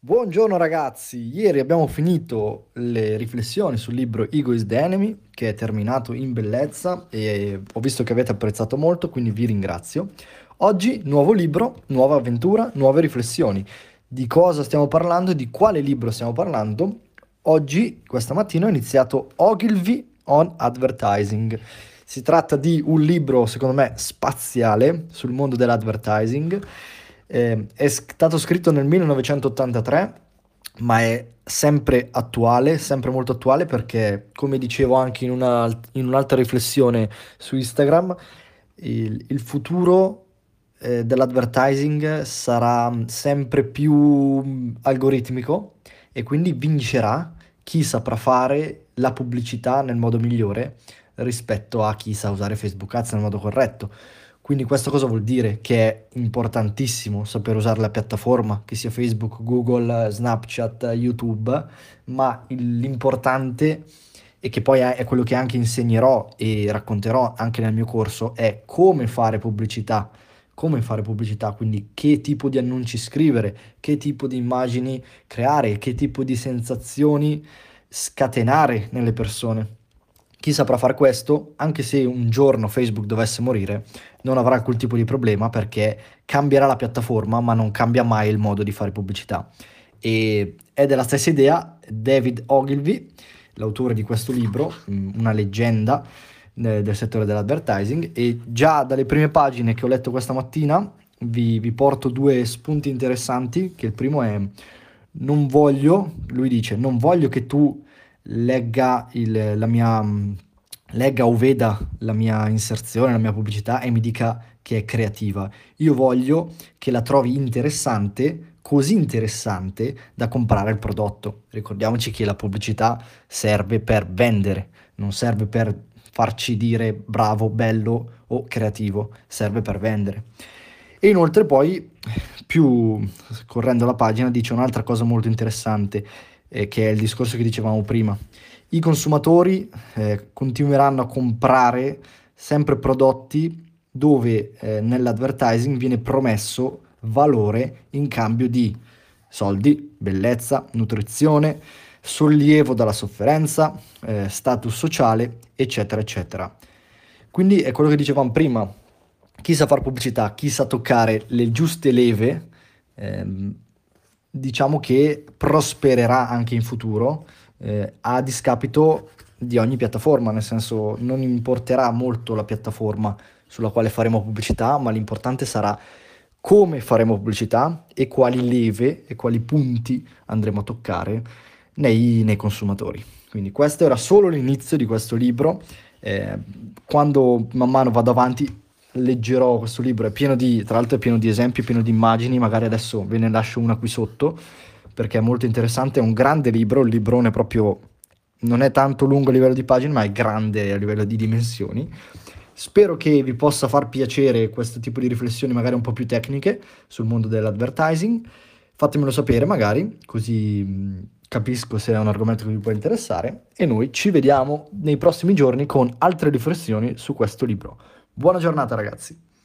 Buongiorno ragazzi, ieri abbiamo finito le riflessioni sul libro Ego is the Enemy che è terminato in bellezza e ho visto che avete apprezzato molto, quindi vi ringrazio. Oggi nuovo libro, nuova avventura, nuove riflessioni. Di cosa stiamo parlando di quale libro stiamo parlando? Oggi, questa mattina, ho iniziato Ogilvy on Advertising. Si tratta di un libro, secondo me, spaziale sul mondo dell'advertising eh, è stato scritto nel 1983, ma è sempre attuale, sempre molto attuale perché, come dicevo anche in, una, in un'altra riflessione su Instagram, il, il futuro eh, dell'advertising sarà sempre più algoritmico e quindi vincerà chi saprà fare la pubblicità nel modo migliore rispetto a chi sa usare Facebook Ads nel modo corretto. Quindi questo cosa vuol dire? Che è importantissimo saper usare la piattaforma, che sia Facebook, Google, Snapchat, YouTube, ma l'importante e che poi è quello che anche insegnerò e racconterò anche nel mio corso è come fare pubblicità come fare pubblicità, quindi che tipo di annunci scrivere, che tipo di immagini creare, che tipo di sensazioni scatenare nelle persone. Chi saprà fare questo, anche se un giorno Facebook dovesse morire, non avrà quel tipo di problema perché cambierà la piattaforma, ma non cambia mai il modo di fare pubblicità. E è della stessa idea David Ogilvy, l'autore di questo libro, mm, una leggenda eh, del settore dell'advertising, e già dalle prime pagine che ho letto questa mattina vi, vi porto due spunti interessanti, che il primo è non voglio, lui dice, non voglio che tu legga, il, la mia, legga o veda la mia inserzione, la mia pubblicità e mi dica che è creativa. Io voglio che la trovi interessante, così interessante da comprare il prodotto. Ricordiamoci che la pubblicità serve per vendere, non serve per farci dire bravo, bello o creativo, serve per vendere. E inoltre poi, più correndo la pagina, dice un'altra cosa molto interessante eh, che è il discorso che dicevamo prima. I consumatori eh, continueranno a comprare sempre prodotti dove eh, nell'advertising viene promesso valore in cambio di soldi, bellezza, nutrizione, sollievo dalla sofferenza, eh, status sociale, eccetera, eccetera. Quindi è quello che dicevamo prima, chi sa fare pubblicità, chi sa toccare le giuste leve, ehm, diciamo che prospererà anche in futuro eh, a discapito di ogni piattaforma, nel senso non importerà molto la piattaforma sulla quale faremo pubblicità, ma l'importante sarà come faremo pubblicità e quali leve e quali punti andremo a toccare nei, nei consumatori. Quindi questo era solo l'inizio di questo libro. Eh, quando man mano vado avanti leggerò questo libro, è pieno di, tra l'altro è pieno di esempi, pieno di immagini, magari adesso ve ne lascio una qui sotto, perché è molto interessante, è un grande libro, il librone proprio non è tanto lungo a livello di pagine, ma è grande a livello di dimensioni. Spero che vi possa far piacere questo tipo di riflessioni magari un po' più tecniche sul mondo dell'advertising. Fatemelo sapere magari, così capisco se è un argomento che vi può interessare e noi ci vediamo nei prossimi giorni con altre riflessioni su questo libro. Buona giornata ragazzi!